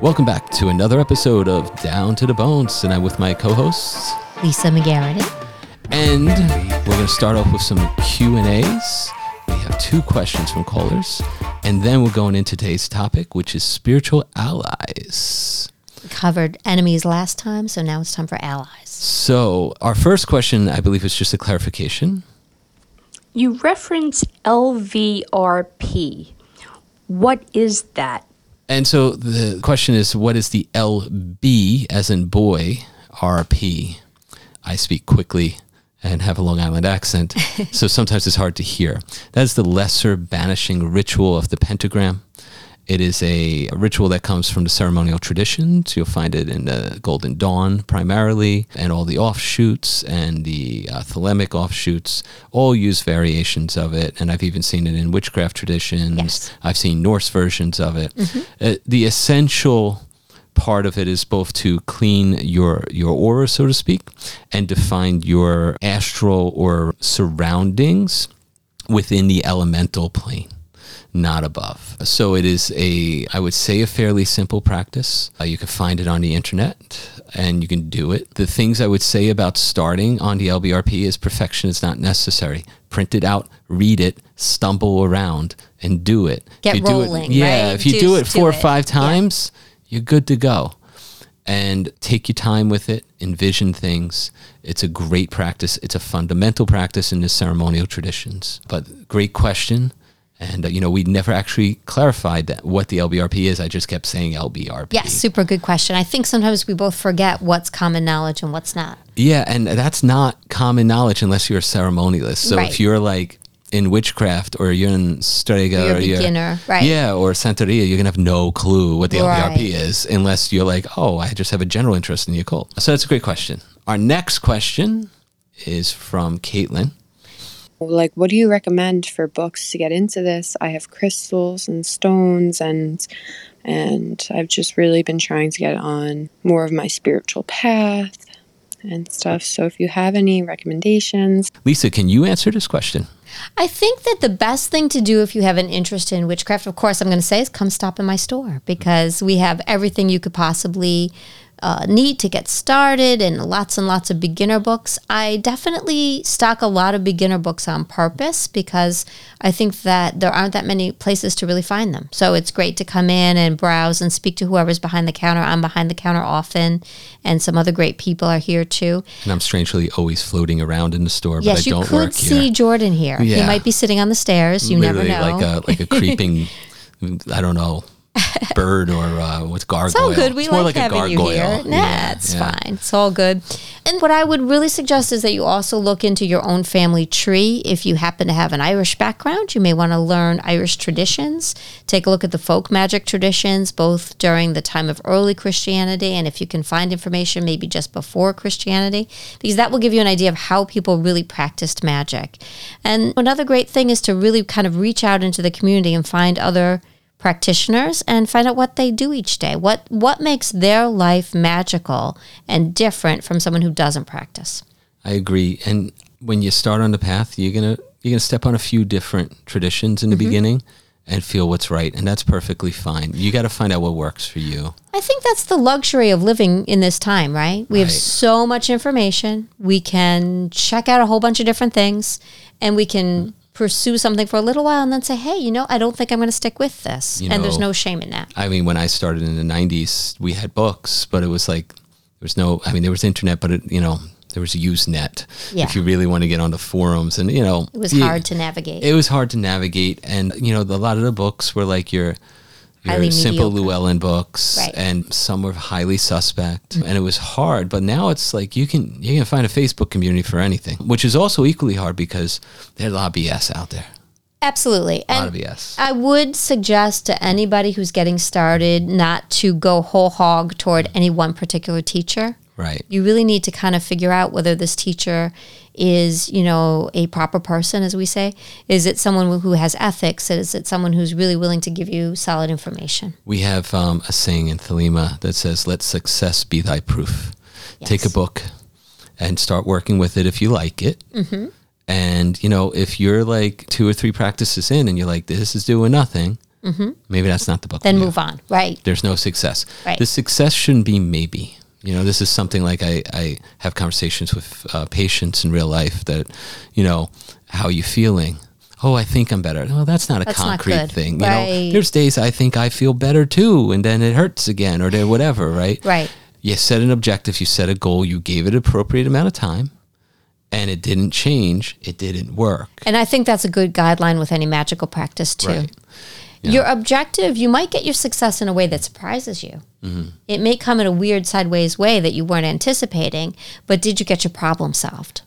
Welcome back to another episode of Down to the Bones, and I'm with my co-hosts, Lisa McGarrity. and we're going to start off with some Q and A's. We have two questions from callers, and then we're going into today's topic, which is spiritual allies. We covered enemies last time, so now it's time for allies. So, our first question, I believe, is just a clarification. You reference LVRP. What is that? And so the question is, what is the LB, as in boy, RP? I speak quickly and have a Long Island accent, so sometimes it's hard to hear. That is the lesser banishing ritual of the pentagram. It is a ritual that comes from the ceremonial traditions. You'll find it in the Golden Dawn primarily, and all the offshoots and the uh, thelemic offshoots all use variations of it. And I've even seen it in witchcraft traditions. Yes. I've seen Norse versions of it. Uh, the essential part of it is both to clean your your aura, so to speak, and define your astral or surroundings within the elemental plane not above. So it is a, I would say, a fairly simple practice. Uh, you can find it on the internet and you can do it. The things I would say about starting on the LBRP is perfection is not necessary. Print it out, read it, stumble around, and do it. Get do it- rolling, yeah, right? if you Do- do it do four or it. five Yeah. times, you're good to go. And take your time with it, envision things. It's a great practice. It's a fundamental practice in the ceremonial traditions. But great question. And uh, you know, we never actually clarified that what the LBRP is. I just kept saying LBRP. Yes, super good question. I think sometimes we both forget what's common knowledge and what's not. Yeah, and that's not common knowledge unless you're a ceremonialist. So Right. if you're like in witchcraft or you're in Strega You're a or you're beginner, right. Yeah, or Santeria, you're gonna have no clue what the Right. LBRP is unless you're like, oh, I just have a general interest in the occult. So that's a great question. Our next question is from Caitlin. Like what do you recommend for books to get into this? I have crystals and stones and and i've just really been trying to get on more of my spiritual path and stuff. So if you have any recommendations. Lisa, can you answer this question? I think that the best thing to do if you have an interest in witchcraft, of course, I'm going to say is come stop in my store because we have everything you could possibly uh, need to get started and lots and lots of beginner books. I definitely stock a lot of beginner books on purpose because I think that there aren't that many places to really find them. So it's great to come in and browse and speak to whoever's behind the counter. I'm behind the counter often, and some other great people are here too. And I'm strangely always floating around in the store, but Yes, I you don't could work see here. Jordan here. He might be sitting on the stairs. You never know. like a like a creeping I don't know bird or uh, what's gargoyle. It's all good. We like, a having you here. gargoyle. Nah, Yeah, it's yeah. fine. It's all good. And what I would really suggest is that you also look into your own family tree. If you happen to have an Irish background, you may want to learn Irish traditions. Take a look at the folk magic traditions, both during the time of early Christianity and if you can find information maybe just before Christianity, because that will give you an idea of how people really practiced magic. And another great thing is to really kind of reach out into the community and find other practitioners and find out what they do each day. What what makes their life magical and different from someone who doesn't practice. I agree. And when you start on the path, you're gonna you're gonna step on a few different traditions in the Mm-hmm. beginning and feel what's right, and that's perfectly fine. You got to find out what works for you. I think that's the luxury of living in this time, right? We have so much information. We can check out a whole bunch of different things and we can pursue something for a little while and then say, "Hey, you know, I don't think I'm going to stick with this." You and there's no shame in that. I mean, when I started in the '90s, we had books, but it was like there was no. I mean, there was internet, but it, you know, there was Usenet. Yeah. If you really want to get on the forums, and you know, It was you- hard to navigate. It was hard to navigate, and you know, a lot of the books were like your your Highly simple mediocre. Llewellyn books, Right. and some were highly suspect, mm-hmm. and it was hard. But now it's like you can you can find a Facebook community for anything, which is also equally hard because there's a lot of BS out there. Absolutely. A lot And of BS. I would suggest to anybody who's getting started not to go whole hog toward any one particular teacher. Right. You really need to kind of figure out whether this teacher is, you know, a proper person, as we say. Is it someone who has ethics? Is it someone who's really willing to give you solid information? We have um, a saying in Thelema that says, "Let success be thy proof." Take a book and start working with it if you like it. And you know, if you're like two or three practices in and you're like, "This is doing nothing," maybe that's not the book. Then move on. Right. There's no success. Right. The success shouldn't be maybe. You know, this is something like I, I have conversations with uh, patients in real life that, you know, how are you feeling? Oh, I think I'm better. Well, that's not a That's not concrete good. thing. You Right. know, there's days I think I feel better too, and then it hurts again, or whatever. Right. Right. You set an objective, you set a goal, you gave it appropriate amount of time, and it didn't change. It didn't work. And I think that's a good guideline with any magical practice too. Right. Your objective, you might get your success in a way that surprises you. Mm-hmm. It may come in a weird sideways way that you weren't anticipating, but did you get your problem solved?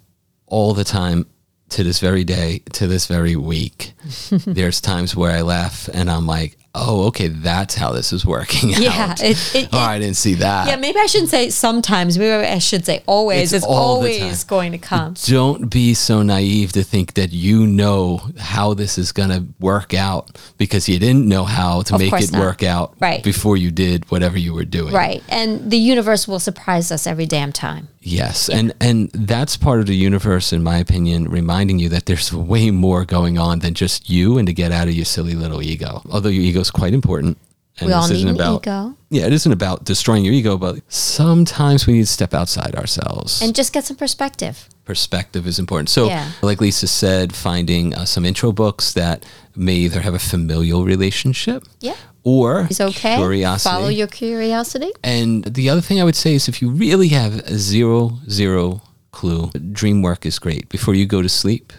all the time to this very day, to this very week. There's times where I laugh and I'm like, oh, okay, that's how this is working Yeah, out. it- it- oh, I didn't see that. Yeah, maybe I shouldn't say sometimes. Maybe I should say always. It's It's, always going to come. Don't be so naive to think that you know how this is going to work out because you didn't know how to Of make it not. work out Right. before you did whatever you were doing. Right. And the universe will surprise us every damn time. Yes, and and that's part of the universe, in my opinion, reminding you that there's way more going on than just you, and to get out of your silly little ego. Although your ego is quite important. And We all need isn't an about, ego. Yeah, it isn't about destroying your ego, but sometimes we need to step outside ourselves. And just get some perspective. Perspective is important. So, Yeah. like Lisa said, finding uh, some intro books that may either have a familial relationship Yeah. or It's okay. curiosity. Follow your curiosity. And the other thing I would say is if you really have a zero, zero clue, dream work is great. Before you go to sleep,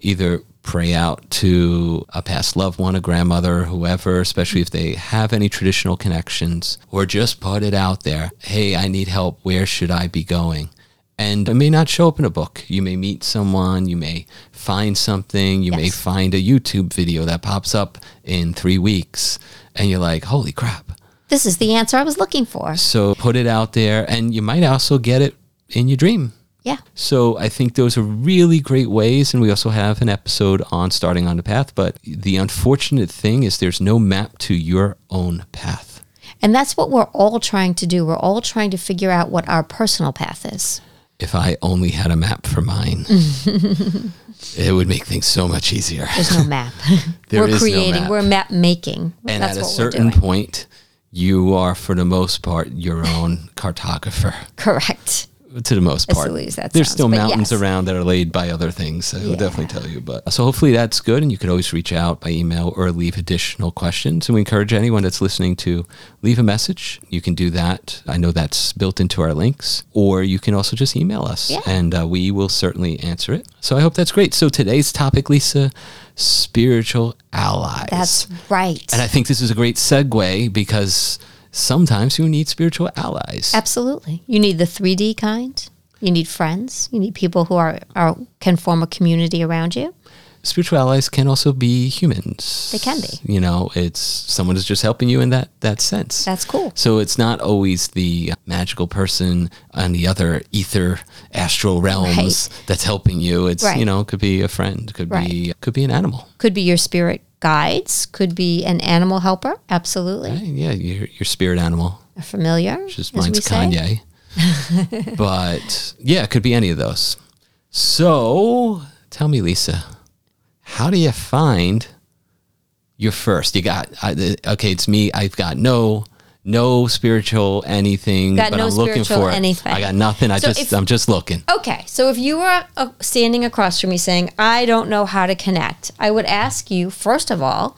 either pray out to a past loved one, a grandmother, whoever, especially if they have any traditional connections, or just put it out there. Hey, I need help. Where should I be going? And it may not show up in a book. You may meet someone, you may find something, you may find a YouTube video that pops up in three weeks, and you're like, holy crap. This is the answer I was looking for. So put it out there, and you might also get it in your dream. Yeah. So I think those are really great ways, and we also have an episode on starting on the path. But the unfortunate thing is, there's no map to your own path. And that's what we're all trying to do. We're all trying to figure out what our personal path is. If I only had a map for mine, it would make things so much easier. There's no map. There we're is no creating, map. we're map making. And that's at a certain point, you are, for the most part, your own cartographer. Correct. To the most part. silly as that There's sounds, still mountains yes. around that are laid by other things. So I'll Yeah. definitely tell you. But so hopefully that's good, and you could always reach out by email or leave additional questions. And we encourage anyone that's listening to leave a message. You can do that. I know that's built into our links, or you can also just email us, Yeah. and uh, we will certainly answer it. So I hope that's great. So today's topic, Lisa, spiritual allies. That's right. and I think this is a great segue because sometimes you need spiritual allies. Absolutely. You need the 3D kind. You need friends. You need people who are, are can form a community around you. spiritual allies can also be humans. They can be. You know, it's someone is just helping you in that that sense. That's cool. So it's not always the magical person on the other ether astral realms Right. that's helping you. It's Right. you know, could be a friend, could be could be an animal. Could be your spirit guides, could be an animal helper. Absolutely. Right? Yeah, your your spirit animal. A familiar. Just mine's. Kanye. but yeah, it could be any of those. So tell me, Lisa, how do you find your first? You got I, okay. It's me. I've got no no spiritual anything, Got but no I'm looking for it. anything. I got nothing. I So just if- I'm just looking. Okay, so if you were uh, standing across from me saying, "I don't know how to connect," I would ask you first of all,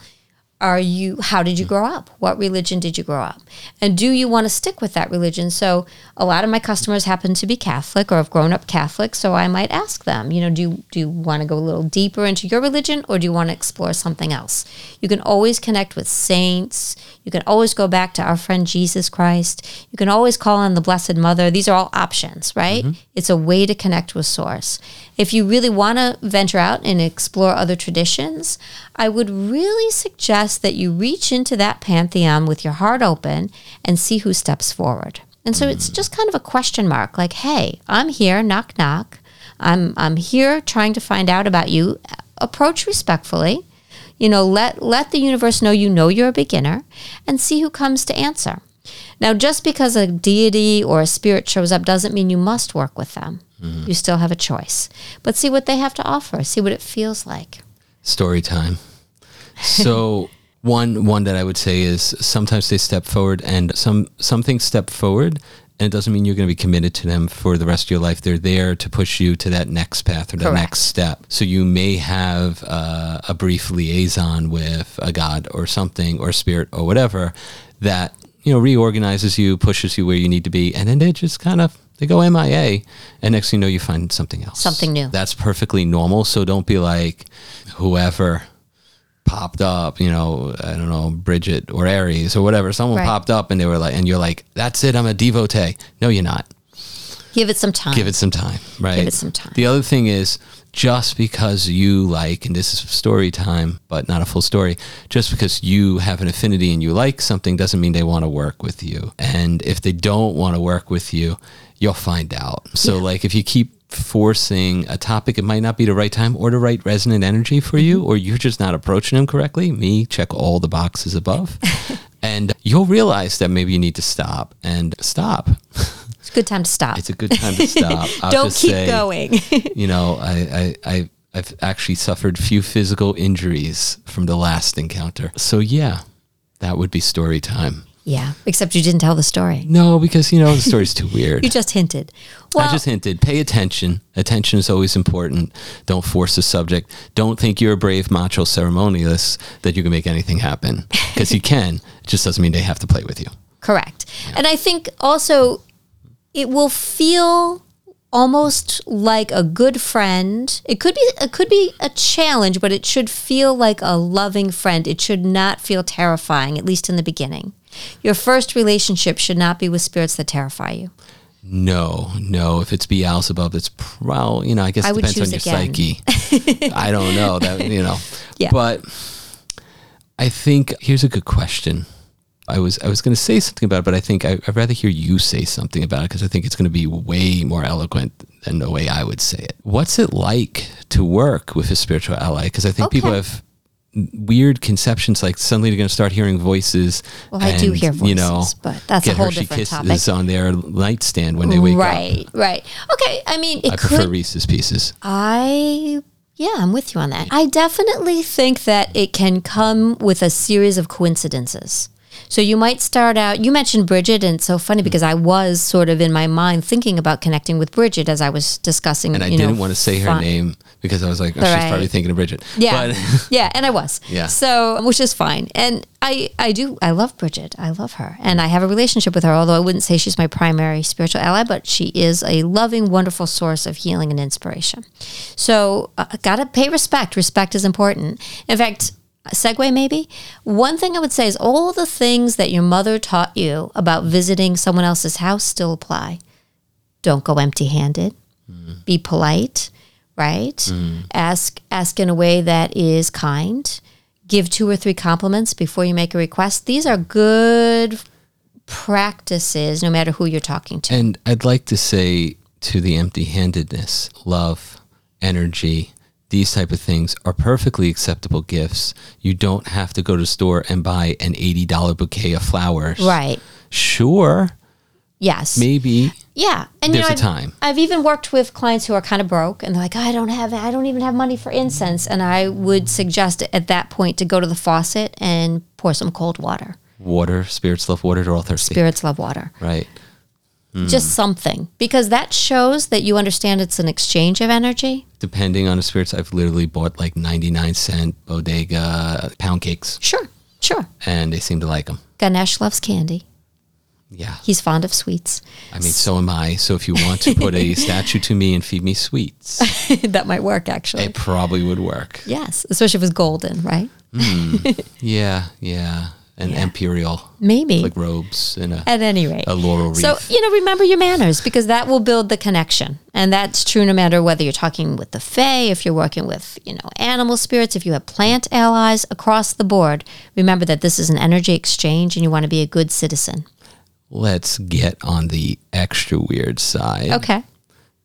"Are you? How did you grow up? What religion did you grow up? And do you want to stick with that religion?" So a lot of my customers happen to be Catholic or have grown up Catholic, so I might ask them, you know, do you, do you want to go a little deeper into your religion, or do you want to explore something else? You can always connect with saints. You can always go back to our friend Jesus Christ. You can always call on the Blessed Mother. These are all options, right? Mm-hmm. It's a way to connect with Source. If you really want to venture out and explore other traditions, I would really suggest that you reach into that pantheon with your heart open and see who steps forward. And so it's mm. just kind of a question mark like, hey, I'm here, knock, knock. I'm, I'm here trying to find out about you. Approach respectfully you know let let the universe know you know you're a beginner and see who comes to answer. Now just because a deity or a spirit shows up doesn't mean you must work with them. Mm-hmm. You still have a choice. But see what they have to offer. See what it feels like. Story time. So One one that I would say is sometimes they step forward and some some things step forward and it doesn't mean you're going to be committed to them for the rest of your life. They're there to push you to that next path or the Correct. next step. So you may have uh, a brief liaison with a god or something or spirit or whatever that you know reorganizes you, pushes you where you need to be, and then they just kind of they go MIA, and next thing you know, you find something else, Something new. That's perfectly normal. So don't be like whoever popped up, you know, I don't know, Bridget or Ares or whatever. Someone Right. popped up and they were like, and you're like, that's it, I'm a devotee. No, you're not. Give it some time. Give it some time, right? Give it some time. The other thing is just because you like, and this is story time, but not a full story, just because you have an affinity and you like something doesn't mean they want to work with you. And if they don't want to work with you, you'll find out. So, like, if you keep forcing a topic, it might not be the right time or the right resonant energy for Mm-hmm. you, or you're just not approaching them correctly. Me, check all the boxes above. and you'll realize that maybe you need to stop and stop. It's a good time to stop. It's a good time to stop. Don't keep say, going. you know, I, I, I, I've actually suffered few physical injuries from the last encounter. So yeah, that would be story time. Yeah, except you didn't tell the story. No, because you know the story's too weird. You just hinted. Well, I just hinted. Pay attention. Attention is always important. Don't force the subject. Don't think you're a brave macho ceremonialist that you can make anything happen because you can. It just doesn't mean they have to play with you. Correct. And I think also it will feel almost like a good friend. It could be it could be a challenge, but it should feel like a loving friend. It should not feel terrifying, at least in the beginning. Your first relationship should not be with spirits that terrify you. No, no. If it's Beelzebub, it's well, you know, I guess I it would depends on your again. psyche. I don't know that, you know. Yeah. But I think here's a good question. I was I was going to say something about it, but I think I, I'd rather hear you say something about it because I think it's going to be way more eloquent than the way I would say it. What's it like to work with a spiritual ally? Because I think people have weird conceptions like suddenly they're going to start hearing voices. Well, I do and, hear you know, but that's a whole Hershey different kisses topic. on their nightstand when they wake up. right, right. Okay, I mean it I could prefer Reese's Pieces. I yeah, I'm with you on that. I definitely think that it can come with a series of coincidences. So you might start out. You mentioned Bridget, and it's so funny because I was sort of in my mind thinking about connecting with Bridget as I was discussing. And I didn't want to say her fun- name because I was like, oh, All she's right. probably thinking of Bridget. Yeah, But yeah, and I was. Yeah. So, which is fine, and I, I do, I love Bridget. I love her, and I have a relationship with her. Although I wouldn't say she's my primary spiritual ally, but she is a loving, wonderful source of healing and inspiration. So, uh, gotta pay respect. Respect is important. In fact. Segue maybe. One thing I would say is all the things that your mother taught you about visiting someone else's house still apply. Don't go empty handed mm. be polite, right? Mm. Ask ask in a way that is kind. Give two or three compliments before you make a request. These are good practices no matter who you're talking to. and I'd like to say to the empty-handedness, love, energy, these type of things are perfectly acceptable gifts. You don't have to go to the store and buy an eighty dollar bouquet of flowers. right. Sure, Yes. maybe Yeah. And there's you know, a time. I've even worked with clients who are kind of broke and they're like, I don't have, I don't even have money for incense. And I would suggest at that point to go to the faucet and pour some cold water. Water, spirits love water. They're all thirsty, Spirits love water. right? Just something. Because that shows that you understand it's an exchange of energy. Depending on the spirits, I've literally bought like ninety nine cent bodega pound cakes, Sure. Sure. and they seem to like them. Ganesh loves candy. Yeah. He's fond of sweets. I mean, so am I. So if you want to put a statue to me and feed me sweets, that might work, actually. it probably would work. yes, especially if it's golden, right? Hmm. Yeah, yeah. An imperial, Maybe. like robes and a, At any rate. a laurel wreath. So, you know, remember your manners because that will build the connection. And that's true no matter whether you're talking with the Fae, if you're working with, you know, animal spirits, if you have plant allies across the board. Remember that this is an energy exchange and you want to be a good citizen. Let's get on the extra weird side. Okay.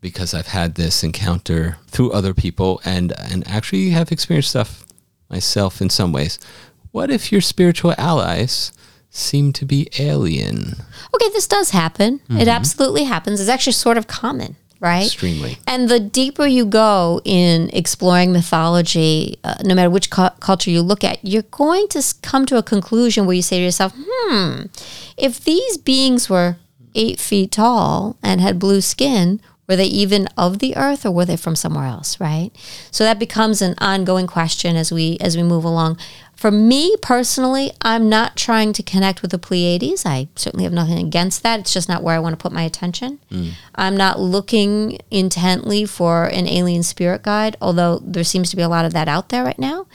Because I've had this encounter through other people and, and actually have experienced stuff myself in some ways. What if your spiritual allies seem to be alien? Okay, this does happen. It absolutely happens. It's actually sort of common. right? Extremely. And the deeper you go in exploring mythology, uh, no matter which cu- culture you look at, you're going to come to a conclusion where you say to yourself, hmm, if these beings were eight feet tall and had blue skin, were they even of the earth or were they from somewhere else, right? So that becomes an ongoing question as we as we move along. For me personally, I'm not trying to connect with the Pleiades. I certainly have nothing against that. It's just not where I want to put my attention. Mm. I'm not looking intently for an alien spirit guide, although there seems to be a lot of that out there right now.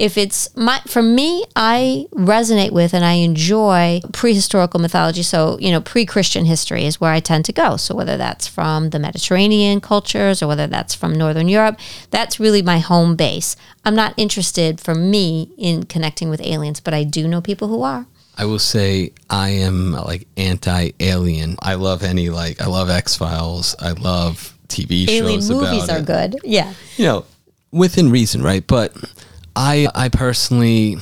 If it's my for me, I resonate with and I enjoy prehistorical mythology. So, you know, pre-Christian history is where I tend to go. So whether that's from the Mediterranean cultures or whether that's from Northern Europe, that's really my home base. I'm not interested for me in connecting with aliens, but I do know people who are. I will say I am like anti-alien. I love any like I love X Files. I love TV shows. Alien shows movies about are it. good. Yeah. You know, within reason, right? But I I personally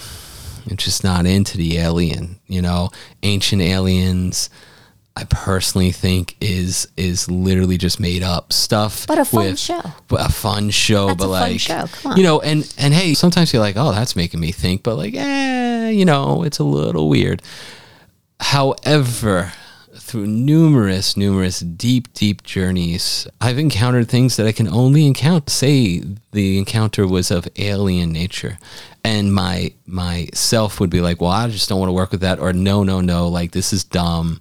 am just not into the alien. You know, ancient aliens. I personally think is is literally just made up stuff. But a fun with- show. but a fun show, That's but like show, you know, and and hey, sometimes you're like, oh, that's making me think, but like, eh, you know, it's a little weird. However, through numerous, numerous deep, deep journeys, I've encountered things that I can only encounter. Say the encounter was of alien nature, and my my self would be like, "Well, I just don't want to work with that," or "No, no, no, like this is dumb,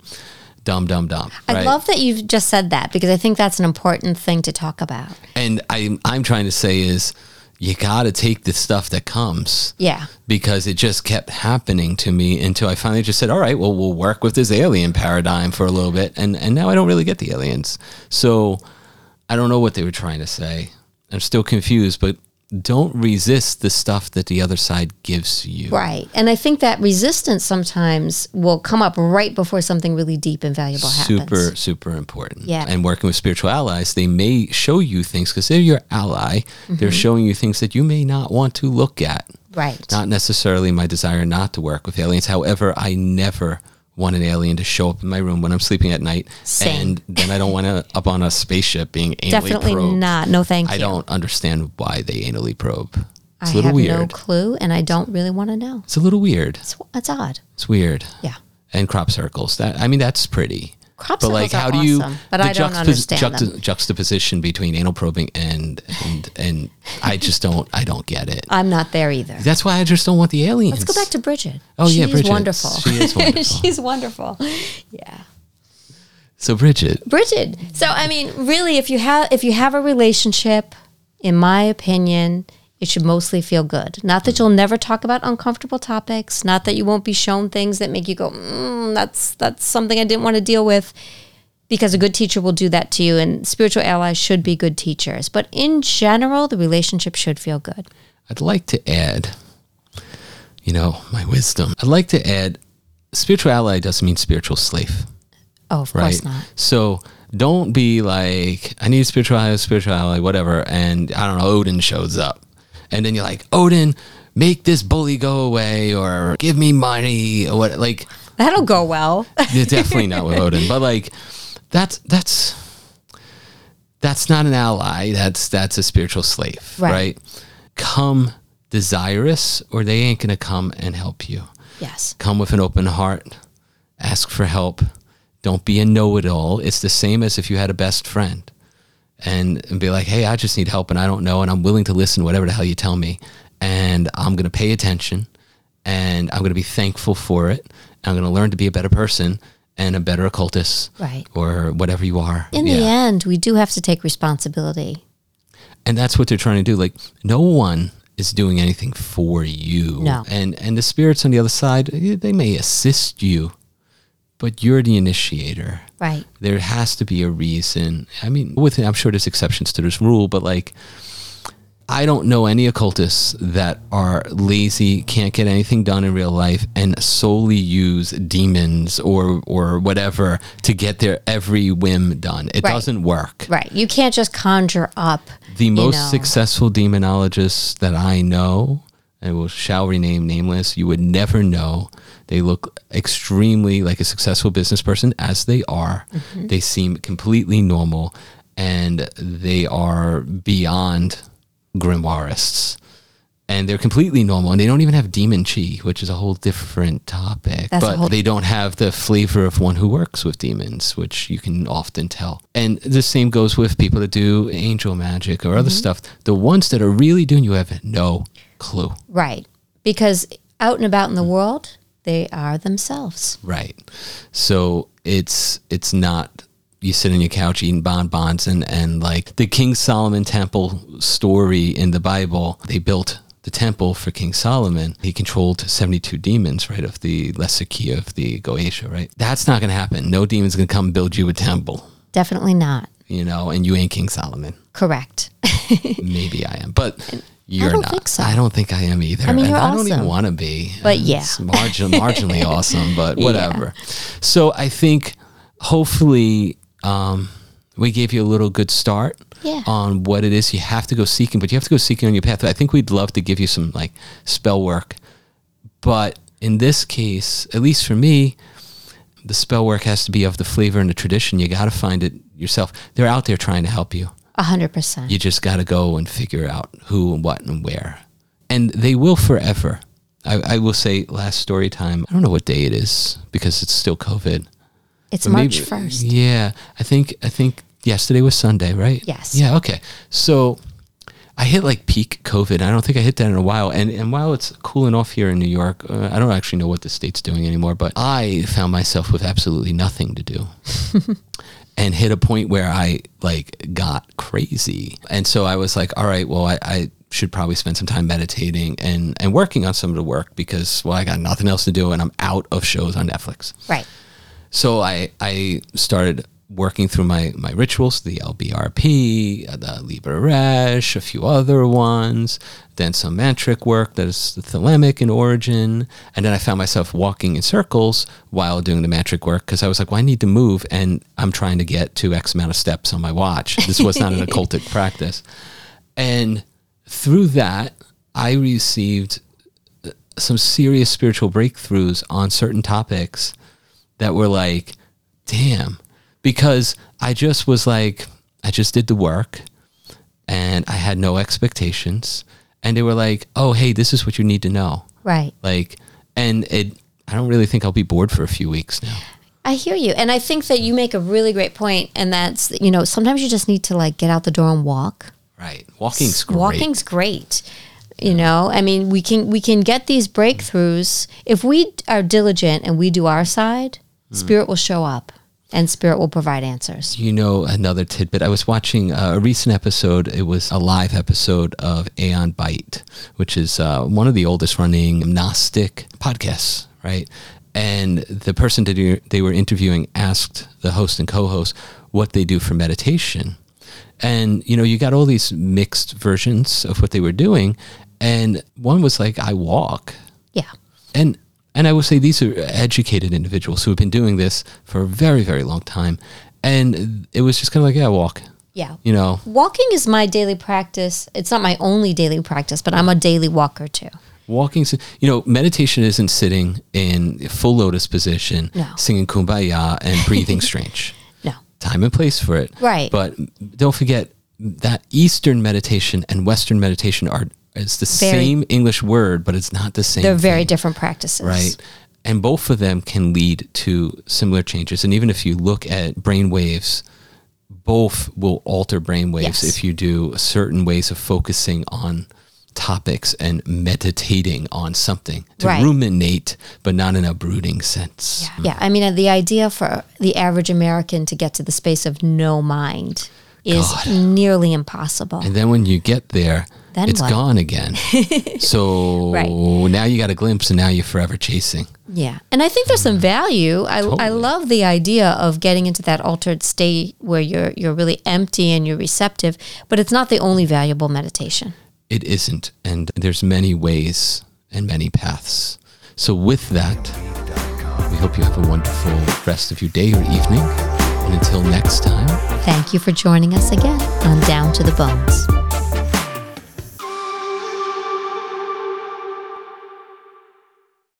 dumb, dumb, dumb." I right? love that you've just said that because I think that's an important thing to talk about. And I, I'm trying to say is, you got to take the stuff that comes. Yeah. because it just kept happening to me until I finally just said, "All right, well, we'll work with this alien paradigm for a little bit," and and now I don't really get the aliens, so I don't know what they were trying to say. I'm still confused, but don't resist the stuff that the other side gives you. Right. And I think that resistance sometimes will come up right before something really deep and valuable happens. Super, super important. Yeah. And working with spiritual allies, they may show you things because they're your ally. Mm-hmm. They're showing you things that you may not want to look at. Right. not necessarily my desire not to work with aliens. However, I never want an alien to show up in my room when I'm sleeping at night, Same. and then I don't want to up on a spaceship being anally Definitely probed. not. No, thank you. I you. don't understand why they anally probe. It's I a little weird. I have weird. no clue, and I don't really want to know. it's a little weird. It's, it's odd. It's weird. Yeah. And crop circles. That I mean, that's pretty. Crop but like, how do you? but the I don't juxtapos- understand juxta- them. Juxtaposition between anal probing and and and I just don't. I don't get it. I'm not there either. That's why I just don't want the aliens. Let's go back to Bridget. Oh, yeah, She's Bridget. wonderful. She is wonderful. She's wonderful. Yeah. So Bridget, Bridget. So I mean, really, if you have if you have a relationship, in my opinion, it should mostly feel good. Not that you'll never talk about uncomfortable topics. Not that you won't be shown things that make you go, mm, "That's that's something I didn't want to deal with." Because a good teacher will do that to you, and spiritual allies should be good teachers. But in general, the relationship should feel good. I'd like to add, you know, my wisdom. I'd like to add, spiritual ally doesn't mean spiritual slave, Oh, of right? course not. So don't be like, I need a spiritual ally, spiritual ally, whatever. And I don't know, Odin shows up. And then you're like, Odin, make this bully go away or give me money or what. Like, That'll go well. Definitely not with Odin, but like that's that's that's not an ally. That's that's a spiritual slave, Right. right? Come desirous, or they ain't gonna come and help you. yes. Come with an open heart. Ask for help. Don't be a know-it-all. It's the same as if you had a best friend, and, and be like, "Hey, I just need help, and I don't know, and I'm willing to listen to whatever the hell you tell me, and I'm gonna pay attention, and I'm gonna be thankful for it. And I'm gonna learn to be a better person and a better occultist, Right. or whatever you are. In the end, we do have to take responsibility. and that's what they're trying to do like no one is doing anything for you No. and and the spirits on the other side eh, they may assist you but you're the initiator Right. there has to be a reason i mean with i'm sure there's exceptions to this rule but like I don't know any occultists that are lazy, can't get anything done in real life, and solely use demons or or whatever to get their every whim done. It Right. doesn't work. Right. You can't just conjure up The most know. successful demonologists that I know, and will shall rename nameless, you would never know. They look extremely like a successful business person, as they are. Mm-hmm. They seem completely normal. and they are beyond grimoirists. And they're completely normal, and they don't even have demon chi, which is a whole different topic. That's but whole- they don't have the flavor of one who works with demons, which you can often tell. And the same goes with people that do angel magic or Mm-hmm. other stuff. The ones that are really doing, you have no clue. Right. Because out and about in the world, they are themselves. Right. So it's it's not you sit on your couch eating bonbons and and like the King Solomon temple story in the Bible, they built the temple for King Solomon. He controlled 72 demons, right, of the lesser key of the Goetia, right? That's not going to happen. No demon's going to come build you a temple, Definitely not. you know, and you ain't King Solomon. Correct. Maybe I am, but you're don't not. think so. I don't think I am either. I mean, and you're I don't even want to be. But yeah. It's margin, marginally awesome, but Yeah. whatever. So I think hopefully um, we gave you a little good start Yeah. on what it is you have to go seeking, but you have to go seeking on your path. I think we'd love to give you some like spell work, but in this case, at least for me, the spell work has to be of the flavor and the tradition. You got to find it yourself. They're out there trying to help you. A hundred percent. You just got to go and figure out who and what and where. And they will forever. I, I will say, last story time, I don't know what day it is because it's still COVID. It's But March first. Yeah. I think, I think yesterday was Sunday, right? Yes. Yeah. Okay. So I hit like peak COVID. I don't think I hit that in a while. And, and while it's cooling off here in New York, uh, I don't actually know what the state's doing anymore, but I found myself with absolutely nothing to do and hit a point where I like got crazy. And so I was like, all right, well, I, I should probably spend some time meditating and, and working on some of the work because, well, I got nothing else to do and I'm out of shows on Netflix. Right. So I, I started working through my, my rituals, the LBRP, uh, the Liber Resh, a few other ones, then some mantric work that is the thelemic in origin. And then I found myself walking in circles while doing the mantric work because I was like, well, I need to move and I'm trying to get to X amount of steps on my watch. This was not an occultic practice. And through that, I received uh, some serious spiritual breakthroughs on certain topics that were like, damn, because I just was like, I just did the work and I had no expectations. And they were like, oh, hey, this is what you need to know. Right. Like, and it, I don't really think I'll be bored for a few weeks now. I hear you. And I think that you make a really great point, and that's, you know, sometimes you just need to like get out the door and walk. Right. Walking's great. Walking's great. You know, I mean, we can we can get these breakthroughs if we are diligent and we do our side. Hmm. Spirit will show up, and spirit will provide answers. You know, another tidbit. I was watching uh, a recent episode. It was a live episode of Aeon Byte, which is uh, one of the oldest running Gnostic podcasts, right? And the person that they were interviewing asked the host and co-host what they do for meditation. And, you know, you got all these mixed versions of what they were doing. And one was like, I walk Yeah, and and I will say these are educated individuals who have been doing this for a very very long time, and it was just kind of like yeah, walk, yeah. you know, Walking is my daily practice. It's not my only daily practice, but I'm a daily walker too. walking. You know, meditation isn't sitting in full lotus position, No. singing kumbaya and breathing strange. No, Time and place for it, Right. But don't forget that Eastern meditation and Western meditation are it's the Very- same English word, but it's not the same. they're very thing. different practices. right? And both of them can lead to similar changes. And even if you look at brain waves, both will alter brain waves Yes. if you do certain ways of focusing on topics and meditating on something to Right. ruminate, but not in a brooding sense. Yeah, I mean, the idea for the average American to get to the space of no mind is God. nearly impossible. And then when you get there, Then it's what? gone again. so Right. now you got a glimpse and now you're forever chasing. Yeah. And I think there's some mm. value. I, I love the idea of getting into that altered state where you're you're really empty and you're receptive, but it's not the only valuable meditation. it isn't and there's many ways and many paths so with that we hope you have a wonderful rest of your day or evening and until next time Thank you for joining us again on Down to the Bones.